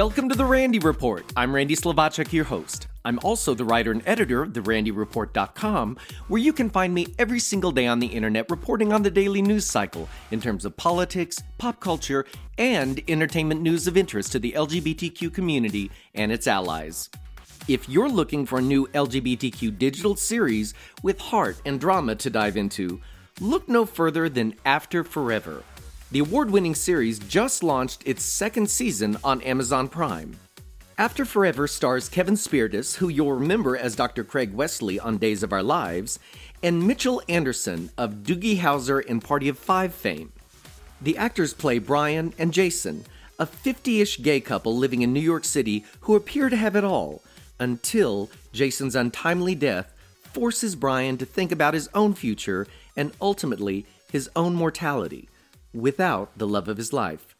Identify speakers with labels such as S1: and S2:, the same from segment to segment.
S1: Welcome to the Randy Report. I'm Randy Slovacek, your host. I'm also the writer and editor of therandyreport.com, where you can find me every single day on the internet reporting on the daily news cycle in terms of politics, pop culture, and entertainment news of interest to the LGBTQ community and its allies. If you're looking for a new LGBTQ digital series with heart and drama to dive into, look no further than After Forever. The award winning series just launched its second season on Amazon Prime. After Forever stars Kevin Spirtas, who you'll remember as Dr. Craig Wesley on Days of Our Lives, and Mitchell Anderson of Doogie Howser and Party of Five fame. The actors play Brian and Jason, a 50 ish gay couple living in New York City who appear to have it all, until Jason's untimely death forces Brian to think about his own future and ultimately his own mortality without the love of his life.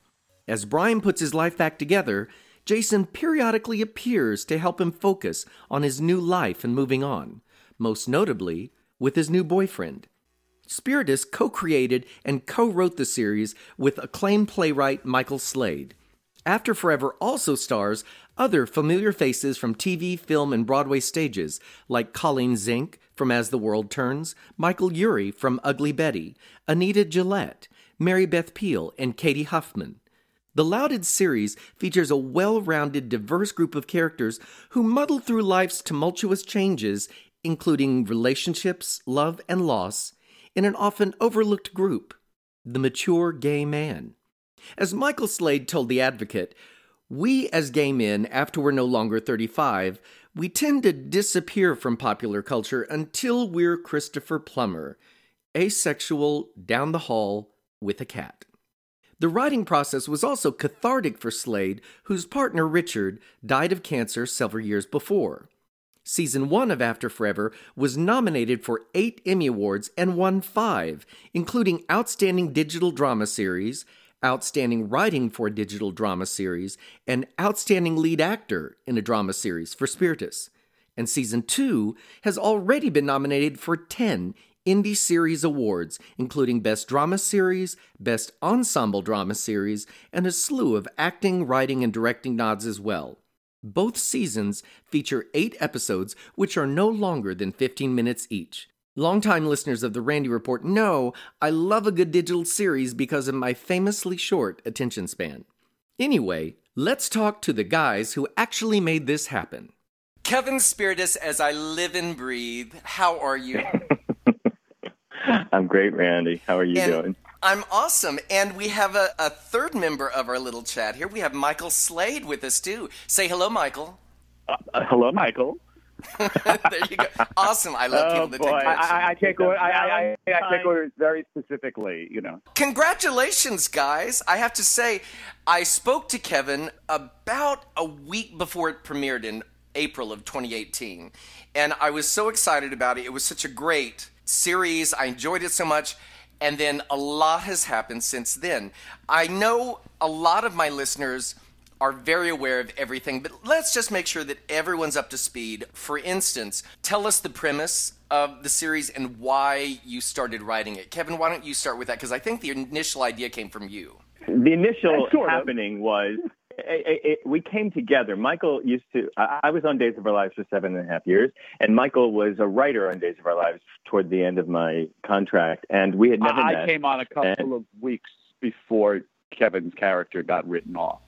S1: As Brian puts his life back together, Jason periodically appears to help him focus on his new life and moving on, most notably with his new boyfriend. Spirtas co created and co wrote the series with acclaimed playwright Michael Slade. After Forever also stars other familiar faces from TV, film, and Broadway stages, like Colleen Zenk from As the World Turns, Michael Urie from Ugly Betty, Anita Gillette, Mary Beth Peil, and Cady Huffman. The Lauded series features a well rounded, diverse group of characters who muddle through life's tumultuous changes, including relationships, love, and loss, in an often overlooked group the mature gay man. As Michael Slade told The Advocate, we as gay men, after we're no longer 35, we tend to disappear from popular culture until we're Christopher Plummer, asexual, down the hall, with a cat. The writing process was also cathartic for Slade, whose partner Richard died of cancer several years before. Season 1 of After Forever was nominated for eight Emmy Awards and won five, including Outstanding Digital Drama Series, Outstanding Writing for a Digital Drama Series, and Outstanding Lead Actor in a Drama Series for Spirtas. And Season 2 has already been nominated for 10 Indie Series Awards, including Best Drama Series, Best Ensemble Drama Series, and a slew of acting, writing, and directing nods as well. Both seasons feature eight episodes, which are no longer than 15 minutes each. Longtime listeners of the Randy Report know I love a good digital series because of my famously short attention span. Anyway, let's talk to the guys who actually made this happen. Kevin Spirtas, as I live and breathe, how are you?
S2: I'm great, Randy. How are you and doing?
S1: I'm awesome. And we have a, a, third member of our little chat here. We have Michael Slade with us, too. Say hello, Michael.
S3: Uh, uh, hello, Michael.
S1: there you go. Awesome. I love
S3: oh,
S1: people
S3: boy.
S1: that take
S3: I, I, take orders. I, I, I, take orders very specifically. You know.
S1: Congratulations, guys! I have to say, I spoke to Kevin about a week before it premiered in April of 2018, and I was so excited about it. It was such a great series. I enjoyed it so much. And then a lot has happened since then. I know a lot of my listeners are very aware of everything, but let's just make sure that everyone's up to speed. For instance, tell us the premise of the series and why you started writing it. Kevin, why don't you start with that? Because I think the initial idea came from you.
S2: The initial happening was it, it, we came together. Michael used to, I, I, was on Days of Our Lives for seven and a half years, and Michael was a writer on Days of Our Lives toward the end of my contract, and we had never
S3: I,
S2: met.
S3: I came on a couple and, of weeks before Kevin's character got written off.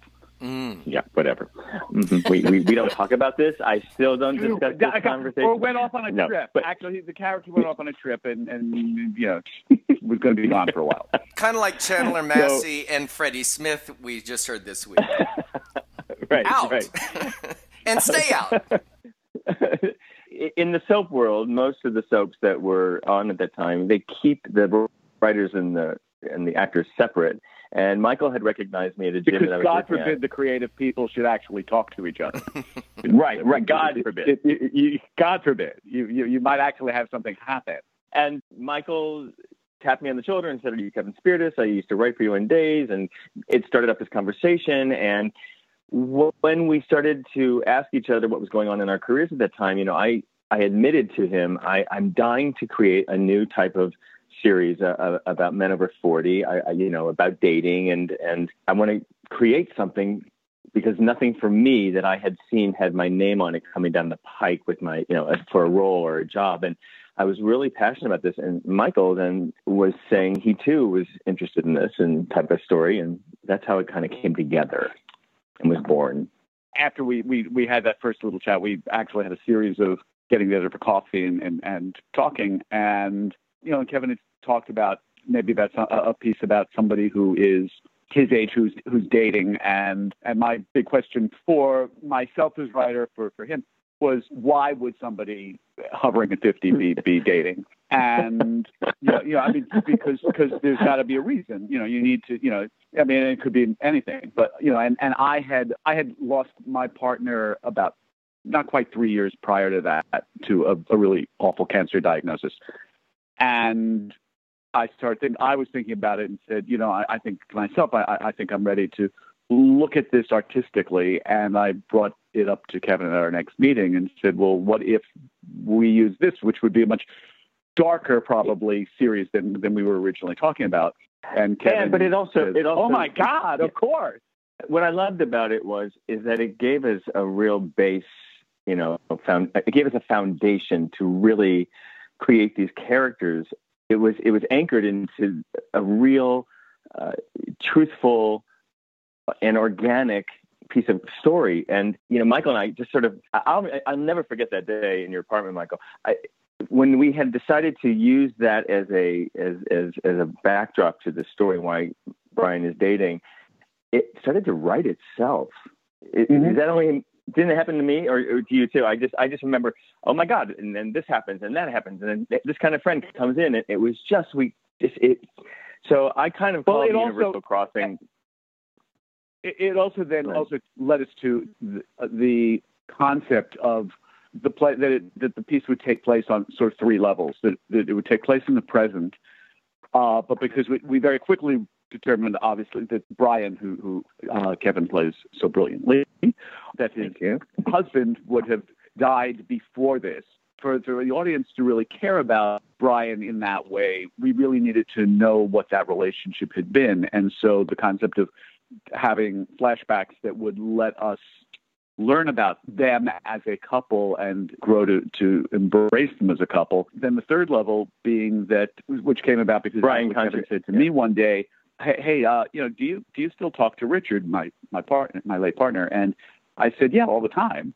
S2: Mm. Yeah, whatever. Mm-hmm. we, we, we don't talk about this. I still don't discuss this conversation.
S3: Or went off on a no, trip. But, Actually, the character went off on a trip and, and you know, was going to be gone for a while.
S1: kind of like Chandler Massey so, and Freddie Smith we just heard this week.
S2: right,
S1: out.
S2: right.
S1: and stay out.
S2: In the soap world, most of the soaps that were on at that time, they keep the writers and the and the actors separate and Michael had recognized me at a gym
S3: because
S2: that I was
S3: God forbid
S2: at.
S3: the creative people should actually talk to each other.
S2: right, right. God forbid.
S3: You, you, God forbid. You, you you might actually have something happen.
S2: And Michael tapped me on the shoulder and said, "Are you Kevin Spirtas? I used to write for you in Days." And it started up this conversation. And when we started to ask each other what was going on in our careers at that time, you know, I I admitted to him I, I'm dying to create a new type of series uh, uh, about men over 40, I, I, you know, about dating and, and I want to create something because nothing for me that I had seen had my name on it coming down the pike with my, you know, for a role or a job. And I was really passionate about this. And Michael then was saying he too was interested in this and type of story. And that's how it kind of came together and was born.
S3: After we, we, we had that first little chat, we actually had a series of getting together for coffee and, and, and talking. And, you know, Kevin had talked about maybe about a, a piece about somebody who is his age who's who's dating and and my big question for myself as writer for for him was why would somebody hovering at 50 be, be dating and you know, you know i mean because because there's got to be a reason you know you need to you know i mean it could be anything but you know and and i had i had lost my partner about not quite three years prior to that to a, a really awful cancer diagnosis and I started thinking, I was thinking about it and said, you know, I, I think myself, I, I think I'm ready to look at this artistically. And I brought it up to Kevin at our next meeting and said, well, what if we use this, which would be a much darker, probably series than, than we were originally talking about. And Kevin,
S2: but it also,
S3: said,
S2: it also,
S3: oh my God, of course.
S2: What I loved about it was, is that it gave us a real base, you know, found, it gave us a foundation to really create these characters it was it was anchored into a real uh, truthful and organic piece of story and you know michael and i just sort of i'll i'll never forget that day in your apartment michael i when we had decided to use that as a as as as a backdrop to the story why brian is dating it started to write itself it, mm-hmm. is that only didn't it happen to me or, or, to you too? I just I just remember, oh my God, and then this happens and that happens, and then this kind of friend comes in, and it was just we just it. So I kind of well, called Universal also, Crossing.
S3: It, it also then right. also led us to the, the concept of the play that it, that the piece would take place on sort of three levels. That, that it would take place in the present, uh, but because we, we very quickly determined, obviously, that Brian, who, who uh, Kevin plays so brilliantly, that his husband would have died before this. For, for the audience to really care about Brian in that way, we really needed to know what that relationship had been. And so the concept of having flashbacks that would let us learn about them as a couple and grow to, to embrace them as a couple. Then the third level being that, which came about because
S2: Brian
S3: Kevin said to yeah. me one day, hey, hey uh, you know, do you do you still talk to Richard, my my partner, my late partner? And I said, yeah, all the time.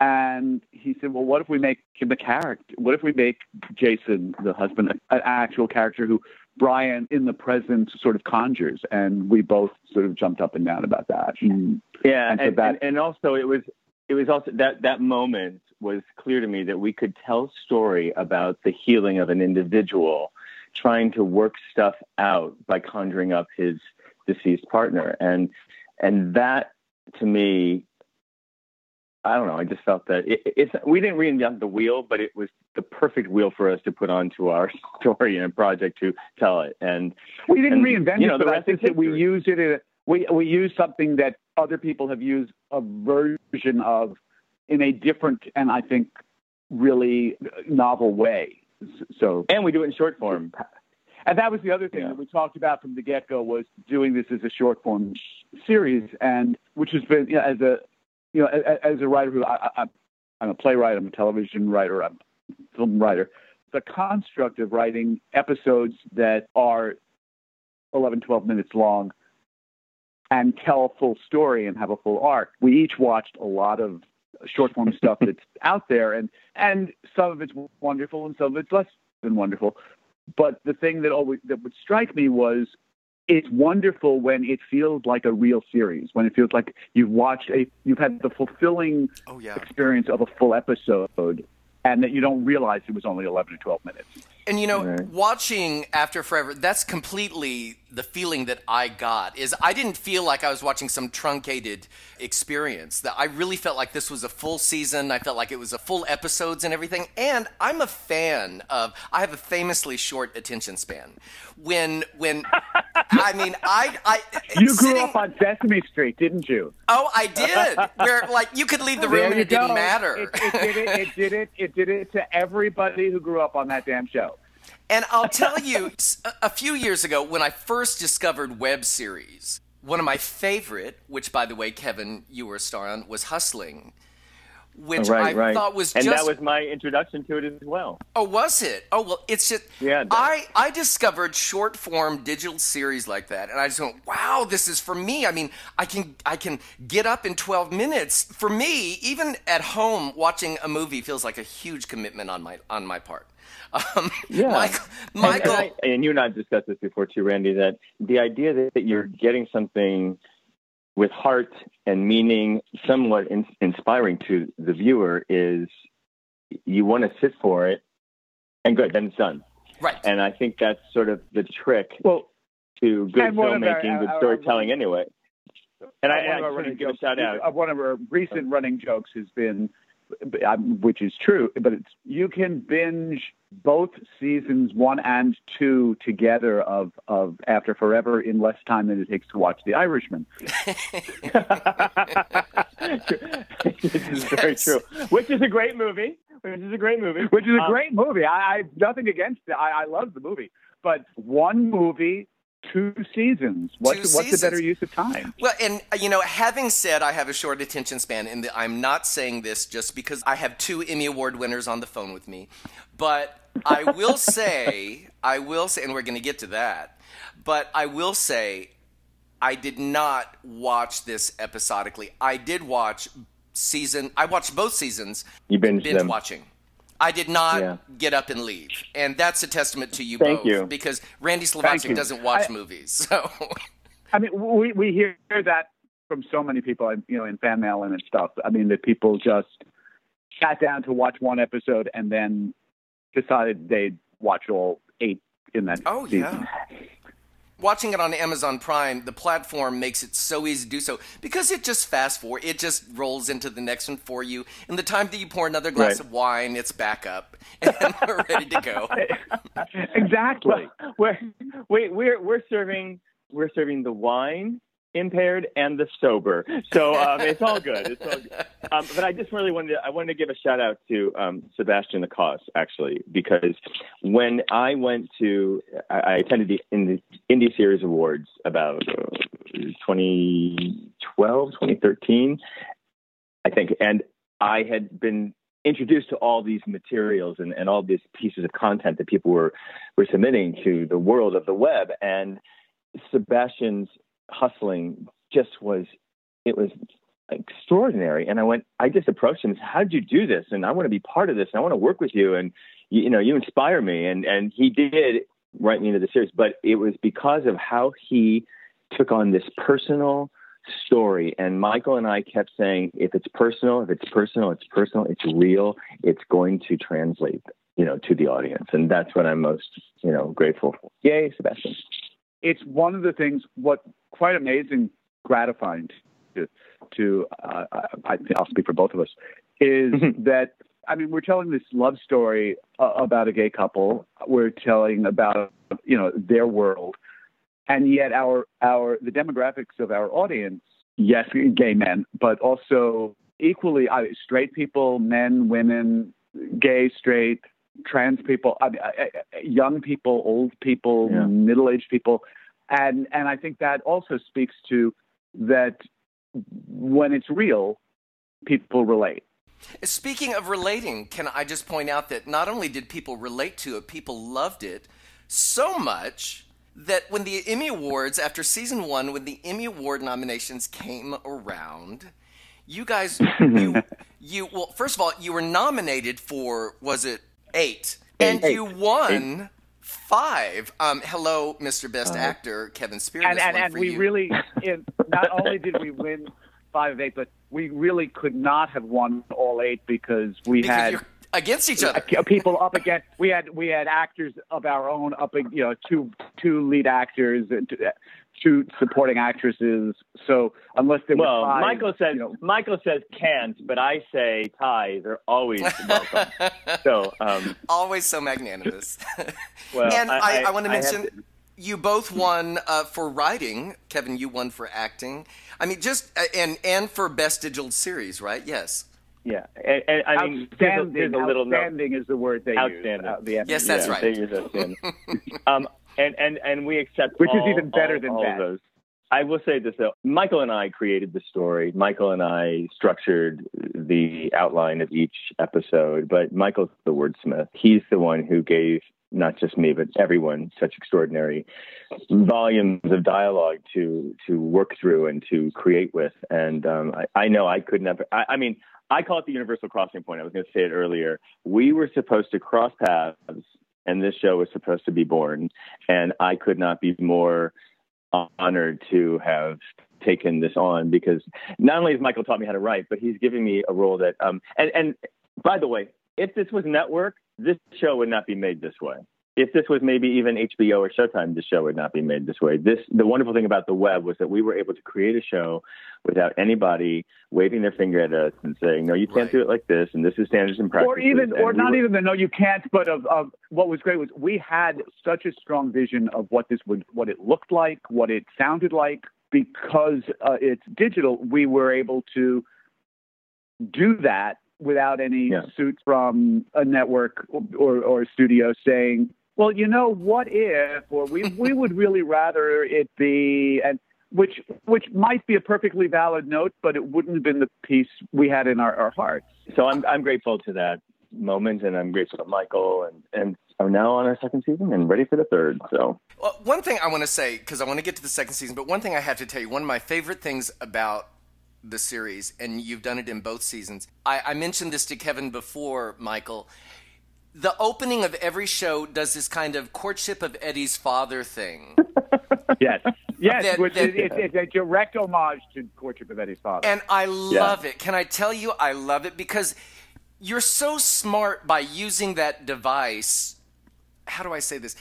S3: And he said, well, what if we make him a character? What if we make Jason, the husband, an actual character who Brian in the present sort of conjures? And we both sort of jumped up and down about that.
S2: And, yeah, and, so that, and, and also it was it was also that that moment was clear to me that we could tell story about the healing of an individual trying to work stuff out by conjuring up his deceased partner and and that to me I don't know. I just felt that it, it's we didn't reinvent the wheel, but it was the perfect wheel for us to put onto our story and project to tell it. And
S3: we didn't and, reinvent you know, it, but I think that we use it. In a, we we use something that other people have used a version of in a different and I think really novel way. So
S2: and we do it in short form.
S3: And that was the other thing yeah. that we talked about from the get go was doing this as a short form series, and which has been you know, as a you know as, as a writer who I, I'm a playwright, I'm a television writer, I'm a film writer. The construct of writing episodes that are 11, 12 minutes long and tell a full story and have a full arc. We each watched a lot of short form stuff that's out there, and and some of it's wonderful and some of it's less than wonderful. But the thing that always that would strike me was it's wonderful when it feels like a real series, when it feels like you've watched a you've had the fulfilling
S1: oh, yeah.
S3: experience of a full episode and that you don't realize it was only 11 or 12 minutes.
S1: And you know, right. watching After Forever, that's completely the feeling that I got. Is I didn't feel like I was watching some truncated experience. That I really felt like this was a full season. I felt like it was a full episodes and everything. And I'm a fan of. I have a famously short attention span. When when I mean I I
S3: you grew sitting, up on Sesame Street, didn't you?
S1: Oh, I did. Where like you could leave the room and it go. didn't matter.
S3: It, it did it. It did it. It did it to everybody who grew up on that damn show.
S1: And I'll tell you, a few years ago, when I first discovered web series, one of my favorite, which by the way, Kevin, you were a star on, was Hustling which oh,
S2: right,
S1: I
S2: right.
S1: thought was
S2: and
S1: just.
S2: And that was my introduction to it as well.
S1: Oh, was it? Oh well, it's just.
S2: Yeah.
S1: I I discovered short form digital series like that, and I just went, wow, this is for me. I mean, I can I can get up in twelve minutes. For me, even at home, watching a movie feels like a huge commitment on my on my part. Um,
S2: yeah,
S1: Michael.
S2: And,
S1: Michael
S2: and, I, and you and I have discussed this before too, Randy. That the idea that, that you're getting something with heart and meaning, somewhat in, inspiring to the viewer, is you want to sit for it, and good, then it's done.
S1: Right.
S2: And I think that's sort of the trick
S3: Well,
S2: to good
S3: and one of our-
S2: filmmaking, good
S3: our-
S2: storytelling, anyway. And I,
S3: one
S2: I just want to
S3: running
S2: give a shout out.
S3: uh, one of our recent running jokes has been, which is true, but it's you can binge both seasons one and two together of of After Forever in less time than it takes to watch The Irishman.
S2: this is very true. Which is a great movie. Which is a great movie.
S3: which is a
S2: Um,
S3: great movie. I, I have nothing against it. I, I love the movie, but one movie, two seasons. What's
S1: Two
S3: what's a better use of time?
S1: Well, and uh, you know, having said I have a short attention span, and the, I'm not saying this just because I have two Emmy Award winners on the phone with me, but I will say, I will say, and we're going to get to that, but I will say, I did not watch this episodically. I did watch season. I watched both seasons.
S2: You binged
S1: binge
S2: them.
S1: watching. I did not
S2: Yeah.
S1: get up and leave, and that's a testament to you
S2: Thank
S1: both
S2: you.
S1: because Randy
S3: you.
S1: doesn't watch
S3: I-
S1: movies, so.
S3: I mean, we we hear that from so many people, you know, in fan mail and stuff. I mean, that people just sat down to watch one episode and then decided they'd watch all eight in that
S1: Oh
S3: season.
S1: yeah. Watching it on Amazon Prime, the platform makes it so easy to do so because it just fast forward. It just rolls into the next one for you. In the time that you pour another glass
S2: Right.
S1: of wine, it's back up and we're ready to go.
S3: exactly.
S2: we're, we, we're we're serving we're serving the wine impaired and the sober, so um, it's all good. It's all good. Um, but I just really wanted to, I wanted to give a shout out to um, Sebastian Cause, actually because when I went to I, I attended the, in the Indie Series Awards about uh, 2012 2013 I think and I had been introduced to all these materials and, and all these pieces of content that people were were submitting to the world of the web and Sebastian's hustling just was it was extraordinary and I went I just approached him how did you do this and I want to be part of this and I want to work with you and you, you know you inspire me and and he did write me into the series but it was because of how he took on this personal story. And Michael and I kept saying, if it's personal, if it's personal, it's personal, it's real, it's going to translate, you know, to the audience. And that's what I'm most, you know, grateful for. Yay, Sebastian.
S3: It's one of the things. What quite amazing, gratifying to to uh, I, I'll speak for both of us is that I mean we're telling this love story uh, about a gay couple. We're telling about you know their world, and yet our our the demographics of our audience, yes, gay men, but also equally uh, straight people, men, women, gay, straight, trans people, I mean, uh, uh, young people, old people,
S2: Yeah.
S3: middle-aged people, and and I think that also speaks to that when it's real, people relate.
S1: Speaking of relating, can I just point out that not only did people relate to it, people loved it so much that when the Emmy Awards, after season one, when the Emmy Award nominations came around, you guys, you, you, well, first of all, you were nominated for, was it eight? And
S2: Eight.
S1: you won five. Um, hello, Mr. Best Actor, Kevin Spears.
S3: and and, and we
S1: you.
S3: really in, not only did we win five of eight, but we really could not have won all eight because we
S1: because
S3: had
S1: against each other.
S3: uh, people up against we had we had actors of our own up you know two two lead actors and two, two supporting actresses. So unless there
S2: Well,
S3: were five,
S2: Michael says
S3: you know,
S2: Michael says can't, but I say ties are always welcome. so, um,
S1: Always so magnanimous.
S2: well,
S1: and I, I, want to
S2: have
S1: mention you both won uh, for writing. Kevin, you won for acting. I mean, just uh, and and for best digital series, right? Yes.
S2: yeah, and, and I mean, there's a,
S3: outstanding.
S2: there's a little note.
S3: outstanding is the word they
S2: Outstanding.
S3: use. Uh, the
S1: Yes, that's
S2: Yeah,
S1: right.
S2: they use outstanding. um, and and and we accept
S3: Which is even better
S2: all-
S3: than
S2: all
S3: that.
S2: those. I will say this though. Michael and I created the story. Michael and I structured the outline of each episode, but Michael's the wordsmith. He's the one who gave not just me, but everyone such extraordinary volumes of dialogue to to work through and to create with. And um, I, I, know I could never. I, I mean, I call it the universal crossing point. I was going to say it earlier. We were supposed to cross paths, and this show was supposed to be born. And I could not be more honored to have taken this on because not only has Michael taught me how to write, but he's giving me a role that. Um, and and by the way, if this was network, this show would not be made this way if this was maybe even HBO or Showtime, the show would not be made this way. This the wonderful thing about the web was that we were able to create a show without anybody waving their finger at us and saying, "No, you can't right. do it like this," and this is standards and practices.
S3: Or even, or we not were, even the "No, you can't." But of, of what was great was we had such a strong vision of what this would, what it looked like, what it sounded like, because uh, it's digital. We were able to do that without any yeah. suit from a network or, or, or, a studio saying, well, you know, what if, or we, we would really rather it be, and which which might be a perfectly valid note, but it wouldn't have been the piece we had in our, our hearts.
S2: So I'm I'm grateful to that moment, and I'm grateful to Michael, and and are now on our second season and ready for the third. So
S1: well, one thing I want to say because I want to get to the second season, but one thing I have to tell you, one of my favorite things about the series, and you've done it in both seasons. I, I mentioned this to Kevin before, Michael the opening of every show does this kind of courtship of Eddie's father thing.
S3: yes. Yes, that, which that, is, it's a direct homage to Courtship of Eddie's Father.
S1: And I love yeah. it. Can I tell you, I love it because you're so smart by using that device. How do I say this?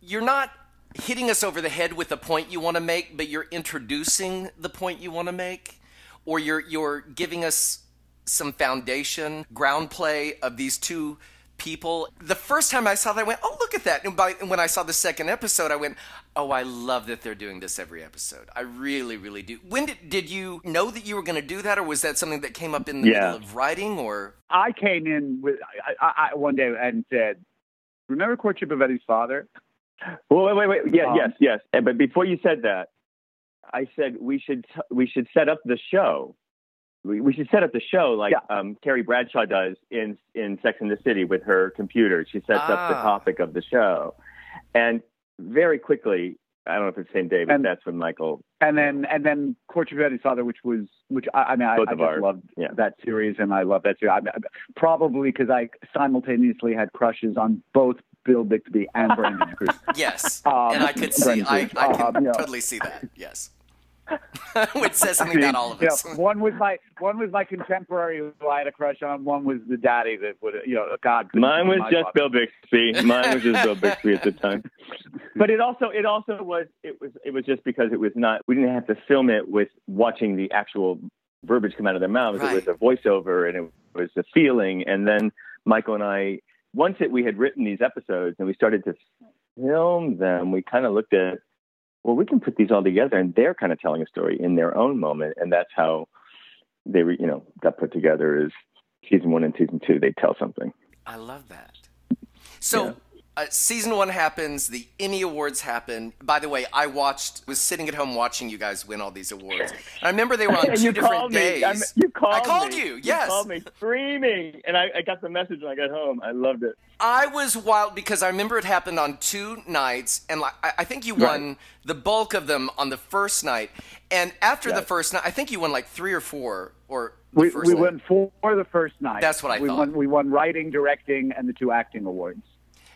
S1: You're not hitting us over the head with the point you want to make, but you're introducing the point you want to make, or you're you're giving us some foundation, ground play of these two people. The first time I saw that, I went, "Oh, look at that!" And, by, and when I saw the second episode, I went, "Oh, I love that they're doing this every episode. I really, really do." When did did you know that you were going to do that, or was that something that came up in the yeah. middle of writing? Or
S3: I came in with I, I, one day and said, "Remember Courtship of Eddie's father?"
S2: Well, wait, wait, wait. Yeah, um, yes, yes. But before you said that, I said we should we should set up the show we, we should set up the show like yeah. um, Carrie Bradshaw does in in Sex and the City with her computer. She sets ah. up the ah. topic of the show, and very quickly, I don't know if it's the same day, but and, that's when Michael.
S3: And then and then Courtship of Eddie's Father, which was which I, I mean I, I just loved yeah. that series, and I love that series. I, probably because I simultaneously had crushes on both Bill Bixby and Brandon Cruz.
S1: yes, um, and I could see, I, I can um, totally see that. Yes. Which says something about all of us.
S3: You know, one was my one was my contemporary who I had a crush on. One was the daddy that would you know God.
S2: Mine was just Bill Bixby. Mine was just Bill Bixby at the time. But it also it also was it was it was just because it was not we didn't have to film it with watching the actual verbiage come out of their mouths. Right. It was a voiceover and it was a feeling. And then Michael and I once it, we had written these episodes and we started to film them, we kind of looked at well, we can put these all together, and they're kind of telling a story in their own moment, and that's how they, you know, got put together. Is season one and season two, they tell something.
S1: I love that. So. Yeah uh, season one happens. The Emmy Awards happen. By the way, I watched, was sitting at home watching you guys win all these awards. And I remember they were on two different days.
S2: I you called
S1: I called
S2: me.
S1: you. Yes,
S2: you called me screaming, and I, I, got the message when I got home. I loved it.
S1: I was wild because I remember it happened on two nights, and I, I think you won the bulk of them on the first night. And after yes. the first night, I think you won like three or four or
S3: we, we won four the first night.
S1: That's what I
S3: we
S1: thought.
S3: Won, we won writing, directing, and the two acting awards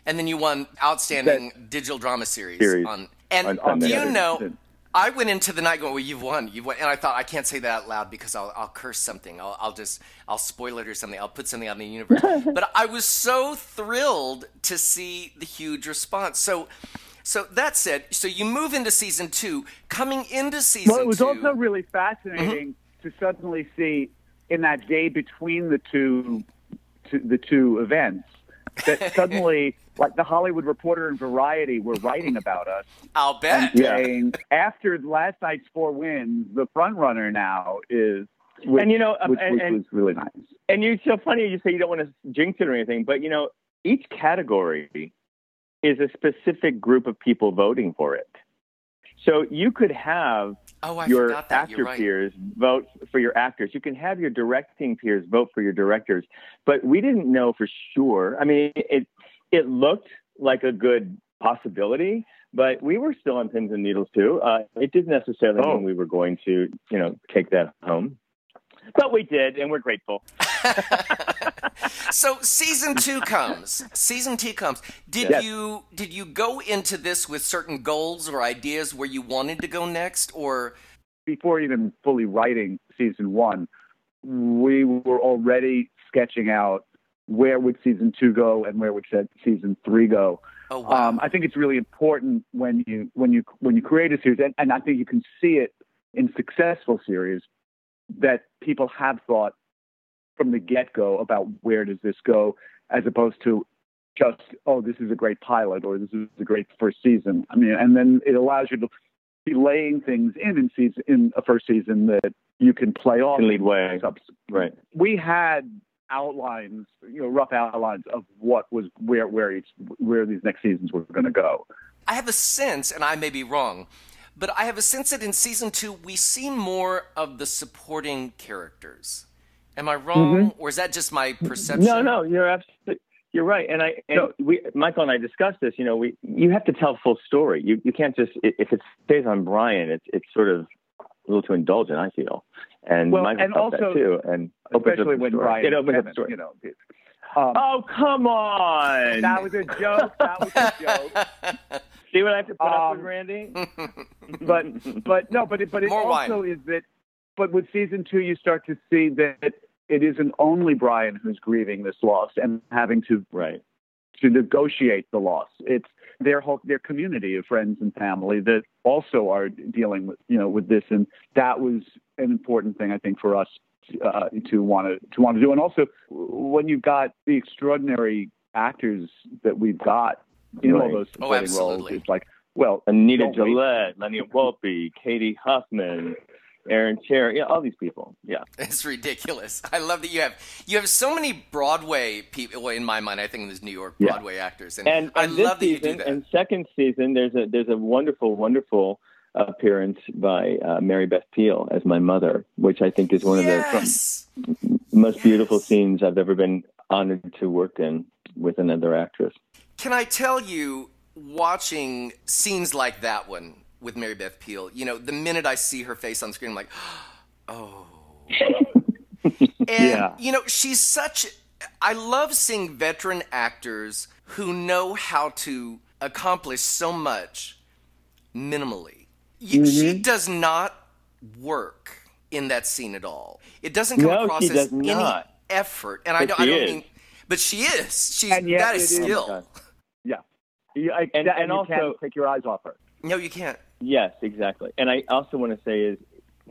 S1: and then you won outstanding that, digital drama series, series on. And on, on you know, I went into the night going, "Well, you've won, you've won," and I thought I can't say that out loud because I'll, I'll curse something. I'll, I'll just I'll spoil it or something. I'll put something out in the universe. but I was so thrilled to see the huge response. So. So that said, so you move into season two. Coming into season
S3: well, it was
S1: two,
S3: also really fascinating mm-hmm. to suddenly see in that day between the two, to, the two events that suddenly like the Hollywood Reporter and Variety were writing about us.
S1: I'll bet.
S3: And saying after last night's four wins, the front runner now is. Uh, which,
S2: and you know,
S3: which,
S2: and,
S3: which was really nice.
S2: And you're so funny. You say you don't want to jinx it or anything, but you know, each category is a specific group of people voting for it. So you could have
S1: oh,
S2: your
S1: actor
S2: right. peers vote for your actors. You can have your directing peers vote for your directors. But we didn't know for sure. I mean, it it looked like a good possibility, but we were still on pins and needles too. Uh, it didn't necessarily oh. mean we were going to, you know, take that home. But we did, and we're grateful.
S1: so season two comes. Season two comes. Did yes. you did you go into this with certain goals or ideas where you wanted to go next, or
S3: before even fully writing season one, we were already sketching out where would season two go and where would season three go.
S1: Oh, wow. Um,
S3: I think it's really important when you when you when you create a series, and, and I think you can see it in successful series that people have thought from the get go about where does this go, as opposed to just oh this is a great pilot or this is a great first season. I mean, and then it allows you to be laying things in in season in a first season that you can play off
S2: and lead way. Right.
S3: We had outlines, you know, rough outlines of what was where where each where these next seasons were going to go.
S1: I have a sense, and I may be wrong, but I have a sense that in season two we see more of the supporting characters. Am I wrong, mm-hmm. or is that just my perception?
S2: No, no, you're absolutely you're right. And I and no. we Michael and I discussed this. You know, we you have to tell full story. You you can't just if it stays on Brian, it's it's sort of a little too indulgent. I feel. And
S3: well,
S2: Michael
S3: and also,
S2: that too. And
S3: especially when
S2: story.
S3: Brian
S2: it opens
S3: Kevin,
S2: up the story.
S3: You know,
S2: um, oh come on!
S3: That was a joke. That was a joke.
S2: See what I have to put um, up with, um, Randy?
S3: but but no, but it, but it
S1: More
S3: also
S1: wine.
S3: is that. But with season two, you start to see that it isn't only Brian who's grieving this loss and having to
S2: right
S3: to negotiate the loss. It's their whole their community of friends and family that also are dealing with you know with this, and that was an important thing I think for us uh, to want to to want to do. And also, when you've got the extraordinary actors that we've got in right. all those
S1: oh, supporting
S3: oh, roles, it's like well,
S2: Anita Gillette, Lenny Wolpe, Cady Huffman, Aaron Cherry, yeah, all these people. Yeah,
S1: it's ridiculous. I love that you have you have so many Broadway people. Well, in my mind, I think there's New York Broadway
S2: yeah.
S1: actors, and,
S2: and,
S1: I
S2: and
S1: love
S2: that
S1: season,
S2: you do
S1: that.
S2: And second season, there's a there's a wonderful, wonderful appearance by uh, Mary Beth Peil as my mother, which I think is one
S1: yes.
S2: of the most yes. beautiful scenes I've ever been honored to work in with another actress.
S1: Can I tell you, watching scenes like that one with Mary Beth Peil, you know, the minute I see her face on screen, I'm like, oh. and,
S2: yeah.
S1: you know, she's such. I love seeing veteran actors who know how to accomplish so much minimally. Mm-hmm. She does not work in that scene at all. It doesn't come
S2: no,
S1: across as
S2: any
S1: effort. And
S2: but
S1: I don't, I
S2: don't
S1: mean, but she is. She's that is skill.
S3: Yeah. You, I,
S2: and,
S3: and,
S2: and also
S3: take your eyes off her.
S1: No, you can't.
S2: Yes, exactly. And I also want to say is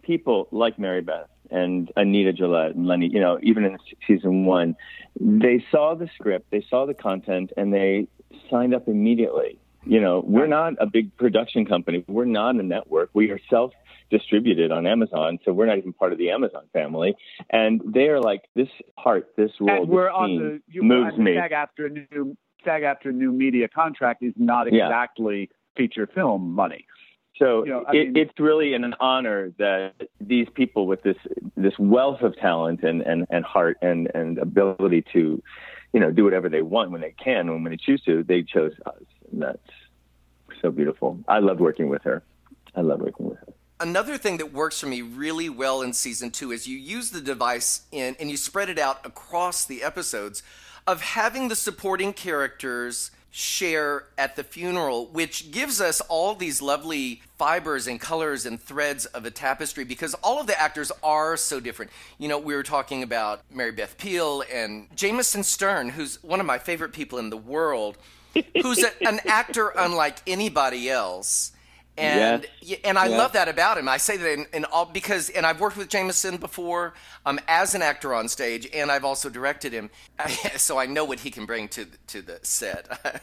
S2: people like Mary Beth and Anita Gillette and Lenny, you know, even in season one, they saw the script, they saw the content, and they signed up immediately. You know, we're not a big production company. We're not a network. We are self distributed on Amazon, so we're not even part of the Amazon family. And they are like, this part, this role,
S3: and we're
S2: this
S3: on the you,
S2: moves me.
S3: SAG after new SAG-AFTRA new media contract is not exactly yeah. feature film money.
S2: So you know, it, mean, it's really an honor that these people with this this wealth of talent and, and, and heart and, and ability to, you know, do whatever they want when they can and when they choose to, they chose us. That's so beautiful. I love working with her. I love working with her.
S1: Another thing that works for me really well in season two is you use the device in and you spread it out across the episodes of having the supporting characters share at the funeral, which gives us all these lovely fibers and colors and threads of a tapestry because all of the actors are so different. You know, we were talking about Mary Beth Peil and Jameson Stern, who's one of my favorite people in the world, who's a, an actor unlike anybody else and
S2: yes.
S1: and I
S2: yes.
S1: love that about him. I say that in, in, all because and I've worked with Jameson before um, as an actor on stage, and I've also directed him, so I know what he can bring to to the set.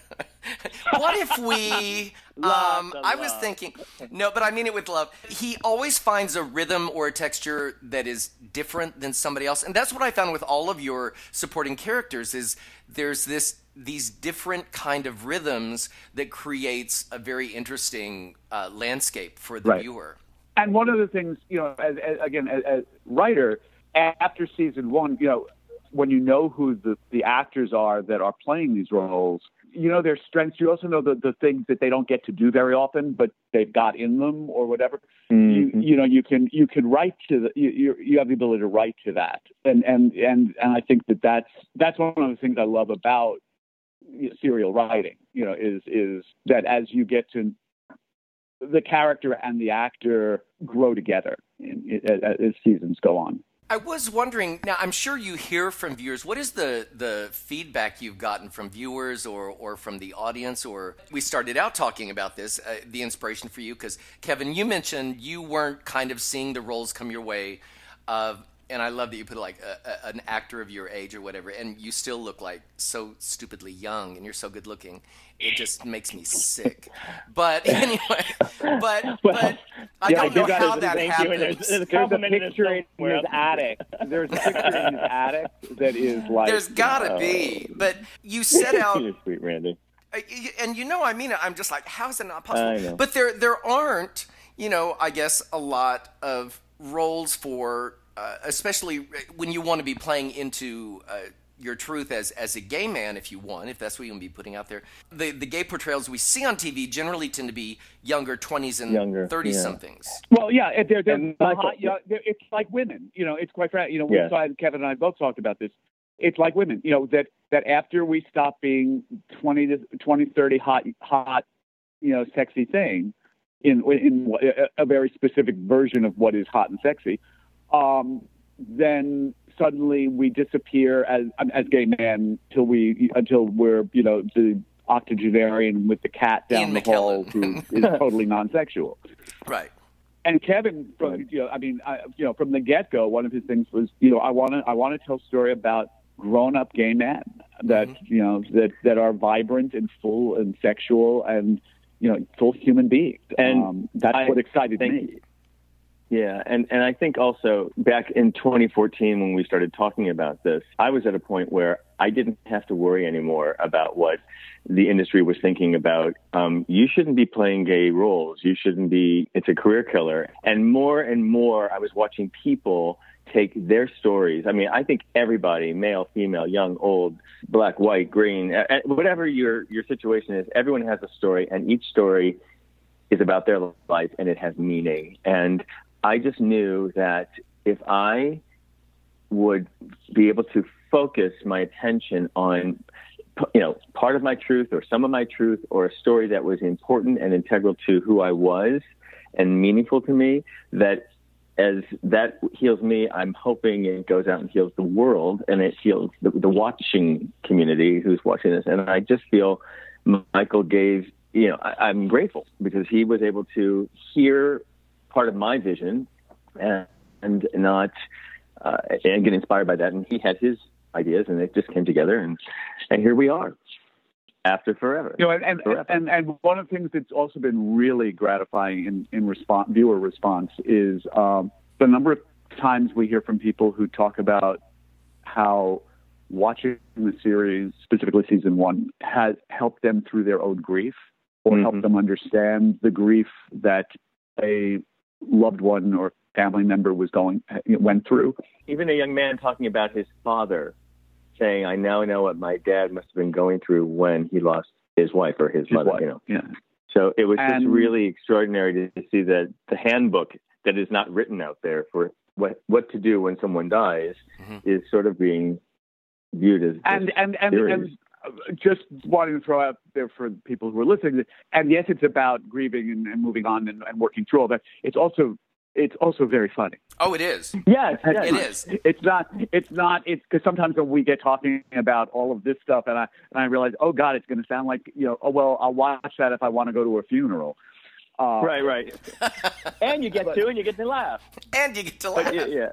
S1: what if we? Um, I was thinking, no, but I mean it with love. He always finds a rhythm or a texture that is different than somebody else, and that's what I found with all of your supporting characters. Is there's this these different kind of rhythms that creates a very interesting uh, landscape for the
S3: Right.
S1: viewer.
S3: And one of the things, you know, as, as, again, as, as writer, after season one, you know, when you know who the, the actors are that are playing these roles, you know their strengths. You also know the, the things that they don't get to do very often, but they've got in them or whatever. You, mm-hmm. you know, you can you can write to the you you you have the ability to write to that, and and and and I think that that's that's one of the things I love about serial writing. You know, is is that as you get to the character and the actor grow together as seasons go on.
S1: I was wondering. Now, I'm sure you hear from viewers. What is the the feedback you've gotten from viewers or or from the audience? Or we started out talking about this, uh, the inspiration for you, because Kevin, you mentioned you weren't kind of seeing the roles come your way. Uh, and I love that you put like a, a, an actor of your age or whatever, and you still look like so stupidly young, and you're so good looking. It just makes me sick. But anyway, but but I
S3: yeah,
S1: don't
S3: you
S1: know how that
S2: thank
S1: happens.
S2: there's- there's a
S3: There's a picture in
S2: somewhere.
S3: his attic. There's a picture in his attic that is like
S1: There's gotta be, but you set out,
S2: You're sweet, Randy.
S1: uh, and you know, I mean, it. I'm just like, how is it not possible?
S2: I know.
S1: But there, there aren't, you know, I guess a lot of roles for, uh, especially when you want to be playing into. Uh, your truth as as a gay man, if you want, if that's what you want to be putting out there. The the gay portrayals we see on TV generally tend to be younger, twenties and
S2: Younger,
S1: thirty
S2: yeah.
S1: somethings.
S3: Well, yeah, they're, they're
S2: And
S3: the
S2: Michael-
S3: hot, young, they're, it's like women. You know, it's quite frank. You know, we
S2: Yes.
S3: saw Kevin and I both talked about this. It's like women. You know that that after we stop being 20 to 20, 30 hot, hot, you know, sexy thing, in in a, a very specific version of what is hot and sexy, um, then suddenly we disappear as as gay men till we until we're you know the octogenarian with the cat down
S1: Ian
S3: the hall who is totally non-sexual.
S1: Right.
S3: And Kevin, from you know, I mean, I, you know, from the get-go, one of his things was, you know, I want to, I want to tell a story about grown-up gay men that, you know, that that are vibrant and full and sexual and, you know, full human beings.
S2: And
S3: um, that's
S2: I
S3: what excited
S2: think-
S3: me.
S2: Yeah, and and I think also back in 2014 when we started talking about this, I was at a point where I didn't have to worry anymore about what the industry was thinking about. Um, you shouldn't be playing gay roles. You shouldn't be. It's a career killer. And more and more, I was watching people take their stories. I mean, I think everybody, male, female, young, old, black, white, green, whatever your your situation is, everyone has a story, and each story is about their life and it has meaning. And I just knew that if I would be able to focus my attention on, you know, part of my truth or some of my truth or a story that was important and integral to who I was and meaningful to me, that as that heals me, I'm hoping it goes out and heals the world and it heals the, the watching community who's watching this. And I just feel Michael gave, you know, I, I'm grateful because he was able to hear part of my vision and, and not uh, and get inspired by that. And he had his ideas, and it just came together, and and here we are after forever.
S3: You know, and and,
S2: Forever.
S3: and and one of the things that's also been really gratifying in in response, viewer response is um, the number of times we hear from people who talk about how watching the series, specifically season one, has helped them through their own grief or
S2: Mhm.
S3: helped them understand the grief that a loved one or family member was going went through.
S2: Even a young man talking about his father, saying, "I now know what my dad must have been going through when he lost his wife or his,
S3: His
S2: mother."
S3: wife.
S2: You know,
S3: Yeah.
S2: so it was just really extraordinary to, to see that the handbook that is not written out there for what what to do when someone dies
S1: Mhm.
S2: is sort of being viewed as
S3: and and and, and just wanting to throw out there for people who are listening, and yes, it's about grieving and, and moving on and, and working through all that. It's also it's also very funny.
S1: Oh, it is.
S2: yes,
S3: It
S2: yes.
S1: is.
S3: It's not. It's not. It's because sometimes when we get talking about all of this stuff, and I and I realize, oh God, it's going to sound like you know. Oh well, I'll watch that if I want to go to a funeral. Uh,
S2: Right, right. and you get to, and you get to laugh.
S1: And you get to laugh.
S2: But yeah, yeah.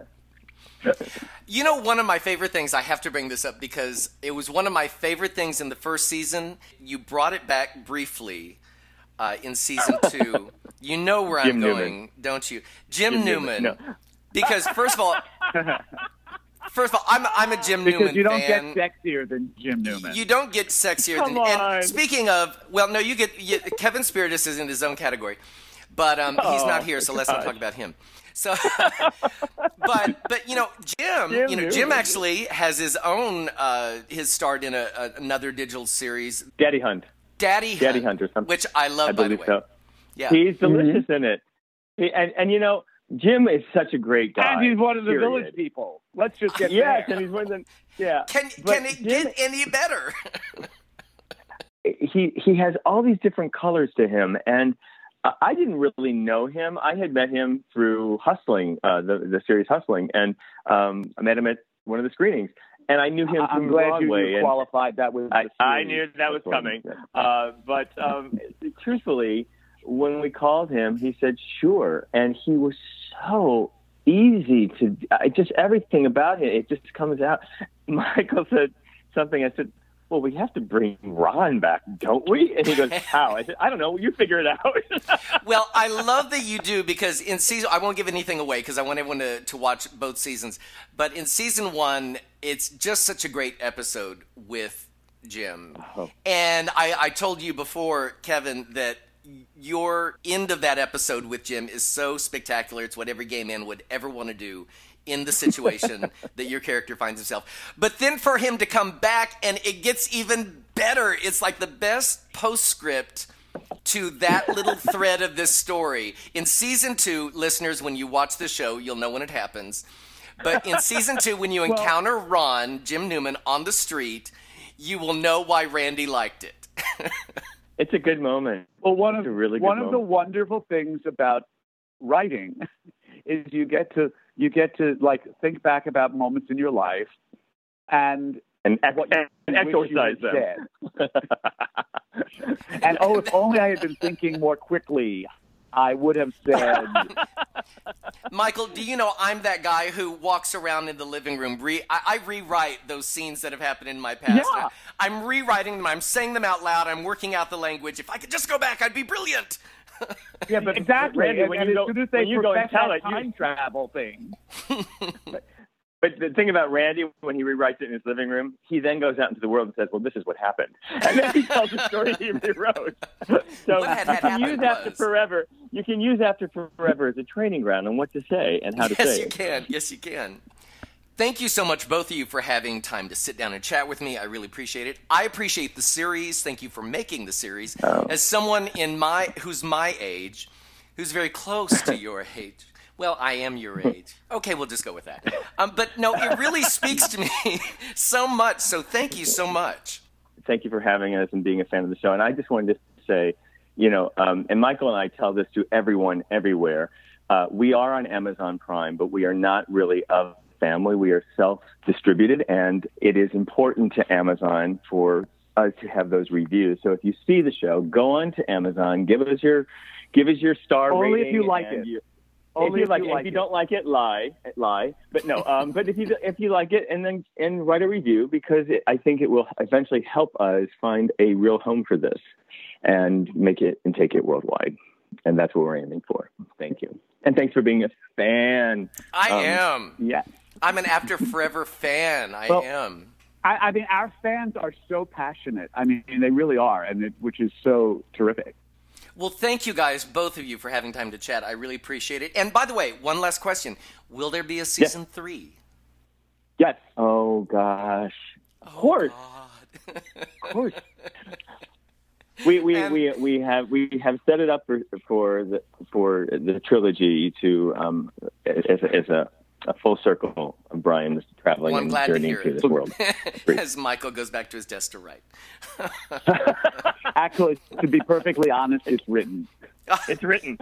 S1: You know, one of my favorite things, I have to bring this up because it was one of my favorite things in the first season. You brought it back briefly uh, in season two. You know where I'm
S2: Jim
S1: going, don't you? Jim,
S2: Jim
S1: Newman.
S2: Newman, no.
S1: Because, first of all, First of all, I'm I'm a Jim
S3: because
S1: Newman
S3: you don't
S1: fan.
S3: get sexier than Jim Newman.
S1: You don't get sexier
S2: Come
S1: than.
S2: on.
S1: And speaking of, well, no, you get you, Kevin Spirtas is in his own category, but um, he's
S2: Oh,
S1: not here, so let's not talk about him. So, but but you know, Jim,
S2: Jim
S1: you know, Jim actually has his own uh, his start in a, a, another digital series,
S2: Daddy Hunt.
S1: Daddy Hunt,
S2: Daddy Hunt or something.
S1: which I love,
S2: I
S1: by the
S2: believe
S1: way.
S2: so.
S1: Yeah,
S2: He's delicious in it. He, and and you know, Jim is such a great guy.
S3: and he's one of the
S2: period.
S3: village people. Let's just get
S2: Yes,
S3: there.
S2: and he's one of the yeah.
S1: can
S2: But
S1: can it
S2: Jim-
S1: get any better?
S2: he he has all these different colors to him and I- didn't really know him. I had met him through Hustling, uh, the the series Hustling, and um, I met him at one of the screenings, and I knew him
S3: I'm
S2: from
S3: glad
S2: Broadway.
S3: you qualified that with.
S2: I, I knew that was coming, uh, but um, truthfully, when we called him, he said sure, and he was so easy to. I just everything about him, it just comes out. Michael said something. I said. Well, we have to bring Ron back, don't we? And he goes, "How?" I said, "I don't know. You figure it out."
S1: Well, I love that you do because in season, I won't give anything away because I want everyone to, to watch both seasons. But in season one, it's just such a great episode with Jim.
S2: Oh.
S1: And I, I told you before, Kevin, that your end of that episode with Jim is so spectacular. It's what every gay man would ever want to do in the situation that your character finds himself. But then for him to come back and it gets even better. It's like the best postscript to that little thread of this story. In season two, listeners, when you watch the show, you'll know when it happens. But in season two, when you encounter Ron, Jim Newman, on the street, you will know why Randy liked it.
S2: it's a good moment.
S3: Well, one of
S2: really good
S3: one of the wonderful things about writing is you get to you get to like think back about moments in your life and
S2: And, ex-
S3: what you
S2: and
S3: wish you
S2: exorcise them.
S3: And oh, if only I had been thinking more quickly, I would have said.
S1: Michael, do you know I'm that guy who walks around in the living room? Re- I-, I rewrite those scenes that have happened in my past.
S3: Yeah.
S1: I'm rewriting them. I'm saying them out loud. I'm working out the language. If I could just go back, I'd be brilliant.
S3: Yeah, but exactly.
S2: Randy,
S3: and,
S2: when
S3: and
S2: you
S3: as
S2: go-
S3: soon as they
S2: when you go and
S3: perfect
S2: tell
S3: that
S2: it, you-
S3: time travel thing,
S2: But the thing about Randy, when he rewrites it in his living room, he then goes out into the world and says, "Well, this is what happened," and then he tells the story he rewrote. So
S1: What had
S2: you can
S1: happened
S2: use After Forever. You can use After Forever as a training ground on what to say and how to
S1: yes,
S2: say Yes,
S1: you
S2: it.
S1: can. Yes, you can. Thank you so much, both of you, for having time to sit down and chat with me. I really appreciate it. I appreciate the series. Thank you for making the series. As someone in my who's my age, who's very close to your age. Well, I am your age. Okay, we'll just go with that. Um, but no, it really speaks to me so much. So thank you so much.
S2: thank you for having us and being a fan of the show. And I just wanted to say, you know, um, and Michael and I tell this to everyone everywhere. Uh, we are on Amazon Prime, but we are not really of family. We are self-distributed, and it is important to Amazon for us to have those reviews. So if you see the show, go on to Amazon, give us your give us your star
S3: Only if
S2: rating.
S3: you like it.
S2: you-
S3: Only
S2: if you
S3: if
S2: like
S3: you
S2: it.
S3: like
S2: if you
S3: it.
S2: don't like it, lie, lie. But no, um, but if you if you like it, and then and write a review because it, I think it will eventually help us find a real home for this and make it and take it worldwide. And that's what we're aiming for. Thank you, and thanks for being a fan.
S1: I
S2: Um,
S1: am.
S3: yeah.
S1: I'm an After Forever fan. I
S3: Well-
S1: am.
S3: I, I mean, our fans are so passionate. I mean, they really are, and it, which is so terrific.
S1: Well, thank you guys, both of you, for having time to chat. I really appreciate it. And by the way, one last question: Will there be a season three?
S2: Yes. Oh gosh. Of course.
S1: God.
S2: Of course. We we,
S1: And-
S2: we we have we have set it up for for the for the trilogy to um as as a, a full circle of Brian traveling
S1: Well,
S2: and journeying through
S1: it.
S2: this world.
S1: As Michael goes back to his desk to write.
S3: Actually, to be perfectly honest, it's written.
S2: It's written.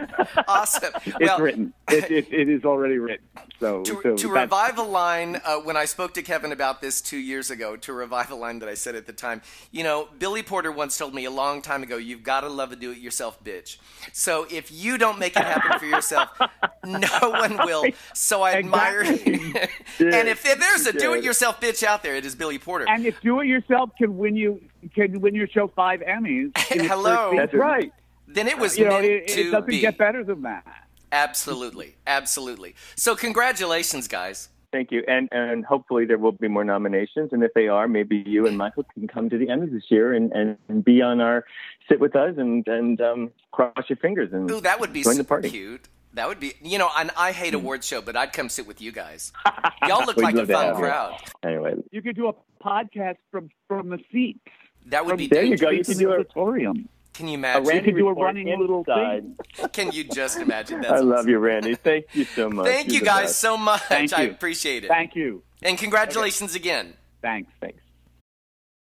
S1: Awesome.
S3: It's
S1: well,
S3: written. It, it, it is already written. So,
S1: to,
S3: so
S1: to revive a line, uh, when I spoke to Kevin about this two years ago, to revive a line that I said at the time, you know, Billy Porter once told me a long time ago, you've got to love a do it yourself bitch. So if you don't make it happen for yourself, no one will. So I admire and if, if there's a do it yourself bitch out there, it is Billy Porter.
S3: And if Do It Yourself can win you can win your show five Emmys.
S1: Hello.
S2: That's right.
S1: Then it was
S3: You know,
S1: meant
S3: it,
S1: to
S3: it doesn't
S1: be.
S3: get better than that.
S1: Absolutely. Absolutely. So congratulations, guys.
S2: Thank you. And and hopefully there will be more nominations. And if they are, maybe you and Michael can come to the end of this year and, and, and be on our sit with us and and um, cross your fingers and
S4: Ooh, that would be
S2: join the party.
S4: cute. That would be, you know, and I hate awards show, but I'd come sit with you guys. Y'all look like a fun
S2: have you.
S4: crowd.
S2: Anyway,
S3: You could do a podcast from from the seats.
S4: That would
S3: From
S4: be
S2: there you go. You can do a-
S3: auditorium.
S4: Can you
S2: a
S4: imagine?
S2: Randy
S3: could do a
S2: report
S3: running little
S2: inside.
S4: Can you just imagine that?
S2: I love you, Randy. Thank you so much.
S4: Thank
S2: You're
S4: you guys
S2: best.
S4: so much.
S3: Thank
S4: I
S3: you.
S4: appreciate it.
S3: Thank you.
S4: and congratulations again.
S3: Thanks.
S2: Thanks.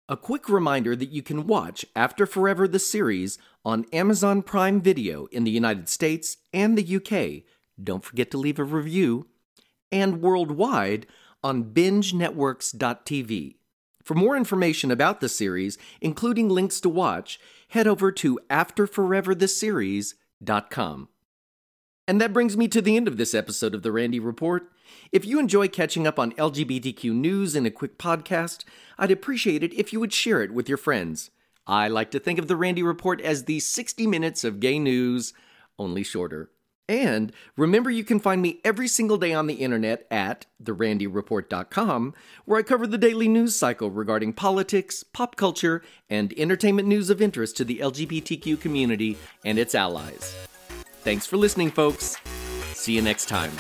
S1: A quick reminder that you can watch After Forever the series on Amazon Prime Video in the United States and the UK. Don't forget to leave a review. And worldwide on bingenetworks.tv. For more information about the series, including links to watch, head over to afterforevertheseries.com. And that brings me to the end of this episode of The Randy Report. If you enjoy catching up on LGBTQ news in a quick podcast, I'd appreciate it if you would share it with your friends. I like to think of The Randy Report as the 60 minutes of gay news, only shorter. And remember, you can find me every single day on the internet at therandyreport.com, where I cover the daily news cycle regarding politics, pop culture, and entertainment news of interest to the LGBTQ community and its allies. Thanks for listening, folks. See you next time.